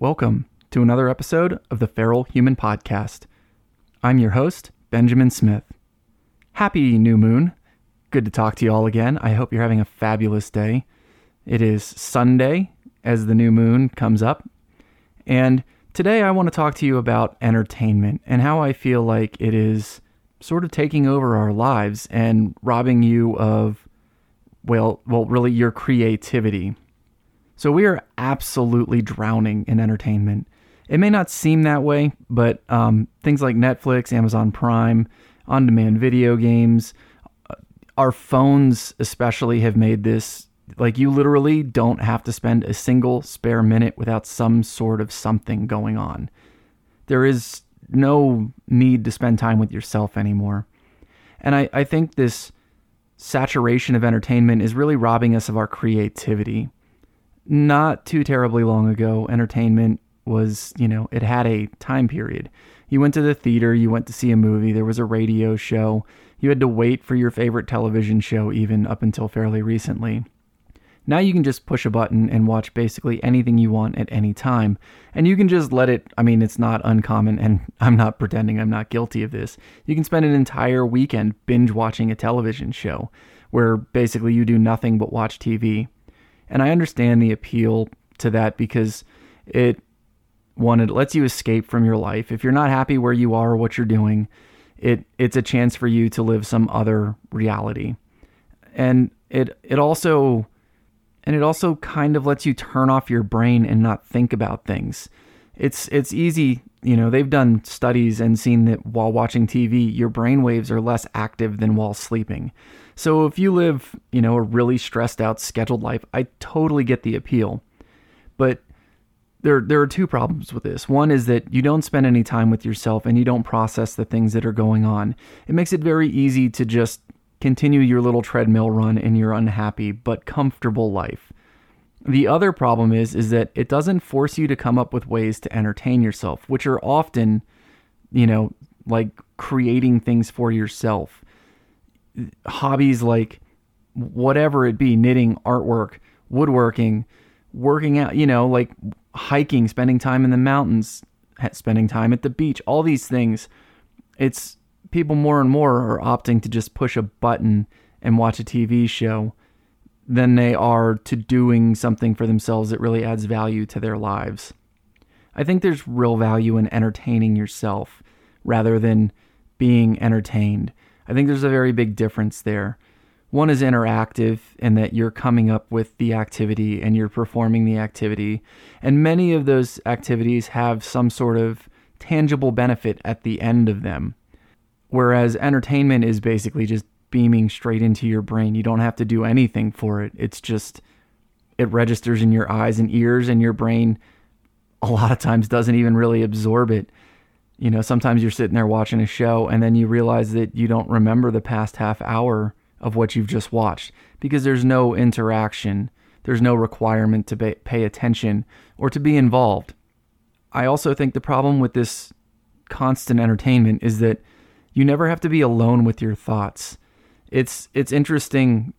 Welcome to another episode of the Feral Human Podcast. I'm your host, Benjamin Smith. Happy new moon. Good to talk to you all again. I hope you're having a fabulous day. It is Sunday as the new moon comes up. And today I want to talk to you about entertainment and how I feel like it is sort of taking over our lives and robbing you of, well, well, really your creativity. So we are absolutely drowning in entertainment. It may not seem that way, but um, things like Netflix, Amazon Prime, on demand video games, uh, our phones especially have made this like you literally don't have to spend a single spare minute without some sort of something going on. There is no need to spend time with yourself anymore. And I, I think this saturation of entertainment is really robbing us of our creativity not too terribly long ago, entertainment was, you know, it had a time period. You went to the theater, you went to see a movie, there was a radio show, you had to wait for your favorite television show, even up until fairly recently. Now you can just push a button and watch basically anything you want at any time. And you can just let it, I mean, it's not uncommon, and I'm not pretending I'm not guilty of this. You can spend an entire weekend binge watching a television show where basically you do nothing but watch TV. And I understand the appeal to that because it one it lets you escape from your life. If you're not happy where you are or what you're doing, it it's a chance for you to live some other reality. And it it also and it also kind of lets you turn off your brain and not think about things. It's it's easy, you know, they've done studies and seen that while watching TV, your brain waves are less active than while sleeping. So if you live, you know, a really stressed out scheduled life, I totally get the appeal. But there there are two problems with this. One is that you don't spend any time with yourself and you don't process the things that are going on. It makes it very easy to just continue your little treadmill run in your unhappy but comfortable life. The other problem is is that it doesn't force you to come up with ways to entertain yourself, which are often, you know, like creating things for yourself hobbies like whatever it be knitting, artwork, woodworking, working out, you know, like hiking, spending time in the mountains, spending time at the beach, all these things. It's people more and more are opting to just push a button and watch a TV show than they are to doing something for themselves that really adds value to their lives. I think there's real value in entertaining yourself rather than being entertained. I think there's a very big difference there. One is interactive in that you're coming up with the activity and you're performing the activity. And many of those activities have some sort of tangible benefit at the end of them. Whereas entertainment is basically just beaming straight into your brain. You don't have to do anything for it. It's just, it registers in your eyes and ears, and your brain a lot of times doesn't even really absorb it you know, sometimes you're sitting there watching a show and then you realize that you don't remember the past half hour of what you've just watched because there's no interaction. There's no requirement to pay attention or to be involved. I also think the problem with this constant entertainment is that you never have to be alone with your thoughts. It's it's interesting,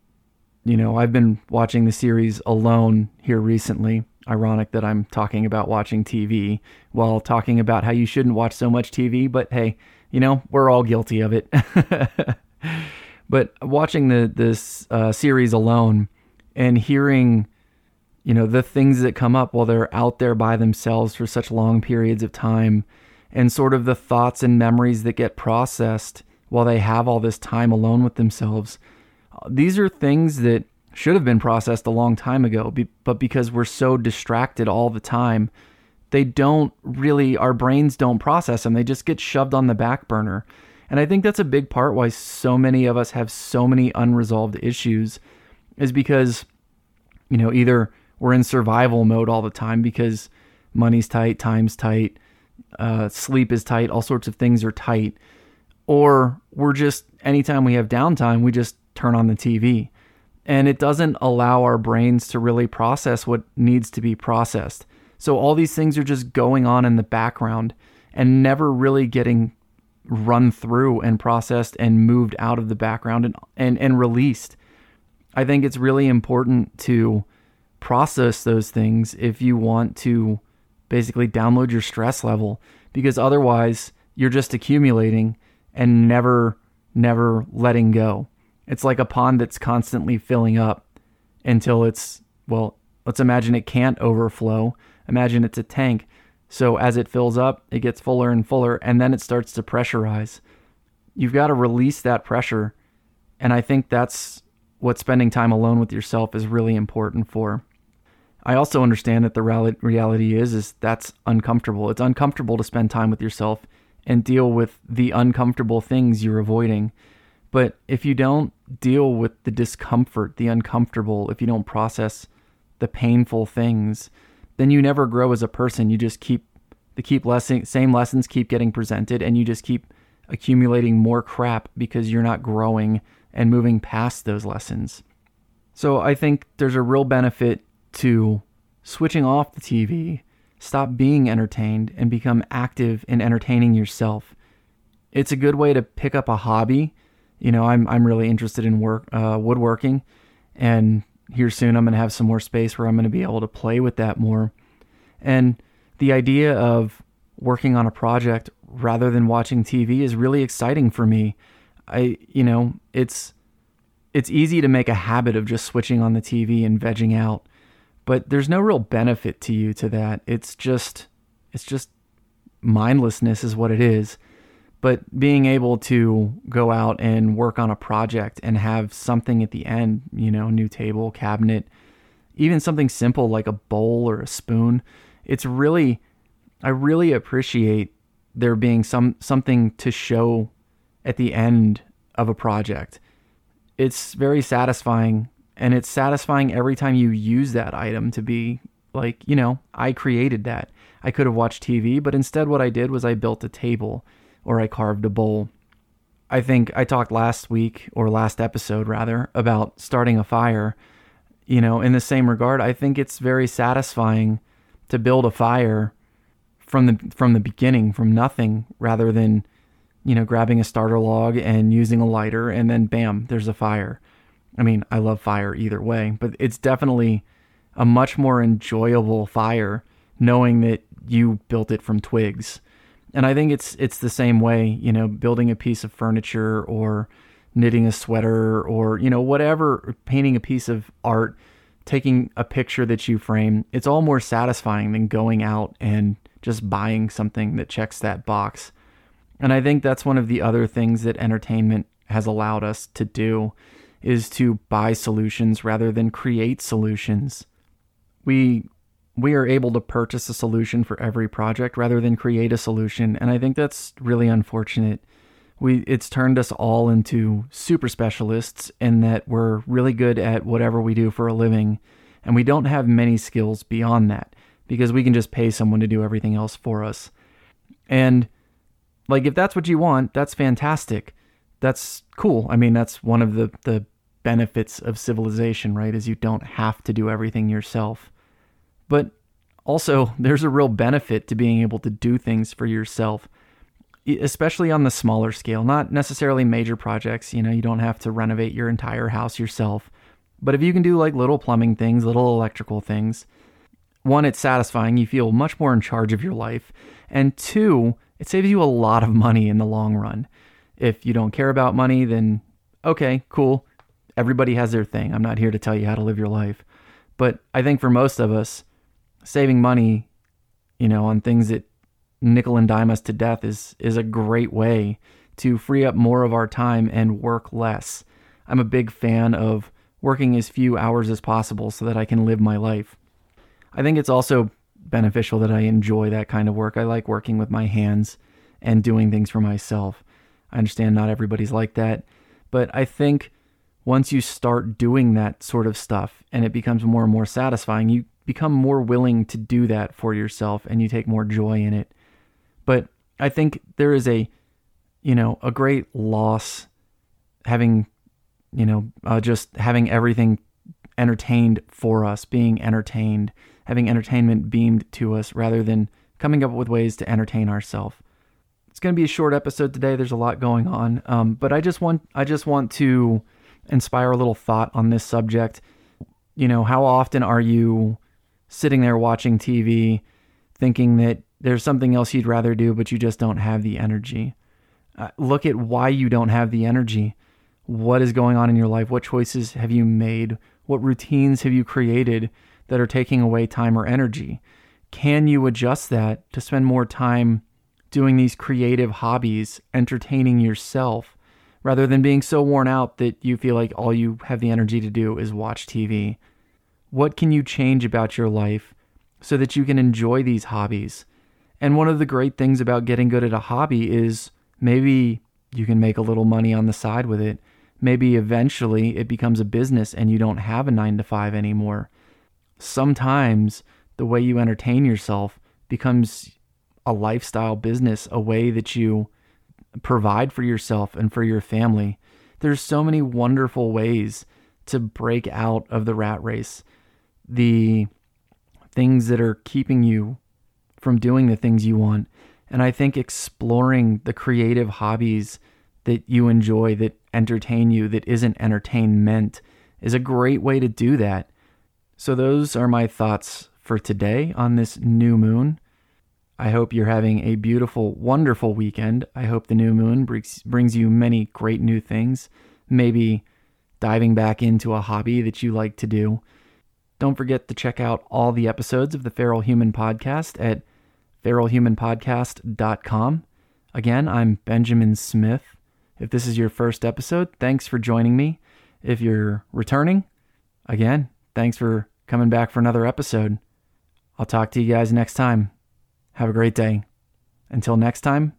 you know, I've been watching the series Alone here recently ironic that I'm talking about watching TV while talking about how you shouldn't watch so much TV, but hey, you know, we're all guilty of it. but watching the this uh, series alone and hearing you know the things that come up while they're out there by themselves for such long periods of time and sort of the thoughts and memories that get processed while they have all this time alone with themselves these are things that should have been processed a long time ago, but because we're so distracted all the time, they don't really, our brains don't process them. They just get shoved on the back burner. And I think that's a big part why so many of us have so many unresolved issues is because, you know, either we're in survival mode all the time because money's tight, time's tight, uh, sleep is tight, all sorts of things are tight, or we're just, anytime we have downtime, we just turn on the TV and it doesn't allow our brains to really process what needs to be processed. So all these things are just going on in the background and never really getting run through and processed and moved out of the background and, and, and released. I think it's really important to process those things if you want to basically download your stress level because otherwise you're just accumulating and never, never letting go. It's like a pond that's constantly filling up until it's, well, let's imagine it can't overflow. Imagine it's a tank. So as it fills up, it gets fuller and fuller, and then it starts to pressurize. You've got to release that pressure. And I think that's what spending time alone with yourself is really important for. I also understand that the reality is is that's uncomfortable. It's uncomfortable to spend time with yourself and deal with the uncomfortable things you're avoiding. But if you don't deal with the discomfort, the uncomfortable, if you don't process the painful things, then you never grow as a person. You just keep the keep lesson, same lessons keep getting presented and you just keep accumulating more crap because you're not growing and moving past those lessons. So I think there's a real benefit to switching off the TV, stop being entertained, and become active in entertaining yourself. It's a good way to pick up a hobby. You know, I'm I'm really interested in work uh, woodworking, and here soon I'm going to have some more space where I'm going to be able to play with that more. And the idea of working on a project rather than watching TV is really exciting for me. I, you know, it's it's easy to make a habit of just switching on the TV and vegging out but there's no real benefit to you to that. It's just it's just mindlessness is what it is. But being able to go out and work on a project and have something at the end, you know, new table, cabinet, even something simple like a bowl or a spoon, it's really I really appreciate there being some something to show at the end of a project. It's very satisfying and it's satisfying every time you use that item to be like, you know, I created that. I could have watched TV, but instead what I did was I built a table or I carved a bowl. I think I talked last week or last episode rather about starting a fire. You know, in the same regard, I think it's very satisfying to build a fire from the from the beginning, from nothing, rather than you know grabbing a starter log and using a lighter and then bam, there's a fire. I mean, I love fire either way, but it's definitely a much more enjoyable fire knowing that you built it from twigs. And I think it's it's the same way, you know, building a piece of furniture or knitting a sweater or, you know, whatever, painting a piece of art, taking a picture that you frame. It's all more satisfying than going out and just buying something that checks that box. And I think that's one of the other things that entertainment has allowed us to do is to buy solutions rather than create solutions. We we are able to purchase a solution for every project rather than create a solution, and I think that's really unfortunate. We it's turned us all into super specialists in that we're really good at whatever we do for a living, and we don't have many skills beyond that because we can just pay someone to do everything else for us. And like if that's what you want, that's fantastic that's cool. I mean, that's one of the, the benefits of civilization, right? Is you don't have to do everything yourself. But also, there's a real benefit to being able to do things for yourself, especially on the smaller scale, not necessarily major projects. You know, you don't have to renovate your entire house yourself. But if you can do like little plumbing things, little electrical things, one, it's satisfying. You feel much more in charge of your life. And two, it saves you a lot of money in the long run. If you don't care about money, then okay, cool. Everybody has their thing. I'm not here to tell you how to live your life. But I think for most of us, saving money, you know, on things that nickel and dime us to death is is a great way to free up more of our time and work less. I'm a big fan of working as few hours as possible so that I can live my life. I think it's also beneficial that I enjoy that kind of work. I like working with my hands and doing things for myself. I understand not everybody's like that, but I think once you start doing that sort of stuff and it becomes more and more satisfying, you become more willing to do that for yourself and you take more joy in it. But I think there is a, you know, a great loss having, you know, uh, just having everything entertained for us, being entertained, having entertainment beamed to us rather than coming up with ways to entertain ourselves it's going to be a short episode today. There's a lot going on, um, but I just want I just want to inspire a little thought on this subject. You know, how often are you sitting there watching TV, thinking that there's something else you'd rather do, but you just don't have the energy. Uh, look at why you don't have the energy. What is going on in your life? What choices have you made? What routines have you created that are taking away time or energy? Can you adjust that to spend more time doing these creative hobbies, entertaining yourself, rather than being so worn out that you feel like all you have the energy to do is watch TV? What can you change about your life so that you can enjoy these hobbies? And one of the great things about getting good at a hobby is maybe you can make a little money on the side with it. Maybe eventually it becomes a business and you don't have a nine to five anymore. Sometimes the way you entertain yourself becomes a lifestyle business, a way that you provide for yourself and for your family. There's so many wonderful ways to break out of the rat race. The things that are keeping you from doing the things you want. And I think exploring the creative hobbies that you enjoy, that entertain you, that isn't entertainment, is a great way to do that. So, those are my thoughts for today on this new moon. I hope you're having a beautiful, wonderful weekend. I hope the new moon brings, brings you many great new things. Maybe diving back into a hobby that you like to do. Don't forget to check out all the episodes of the Feral Human Podcast at feralhumanpodcast.com. Again, I'm Benjamin Smith. If this is your first episode, thanks for joining me. If you're returning, again, thanks for coming back for another episode. I'll talk to you guys next time. Have a great day. Until next time,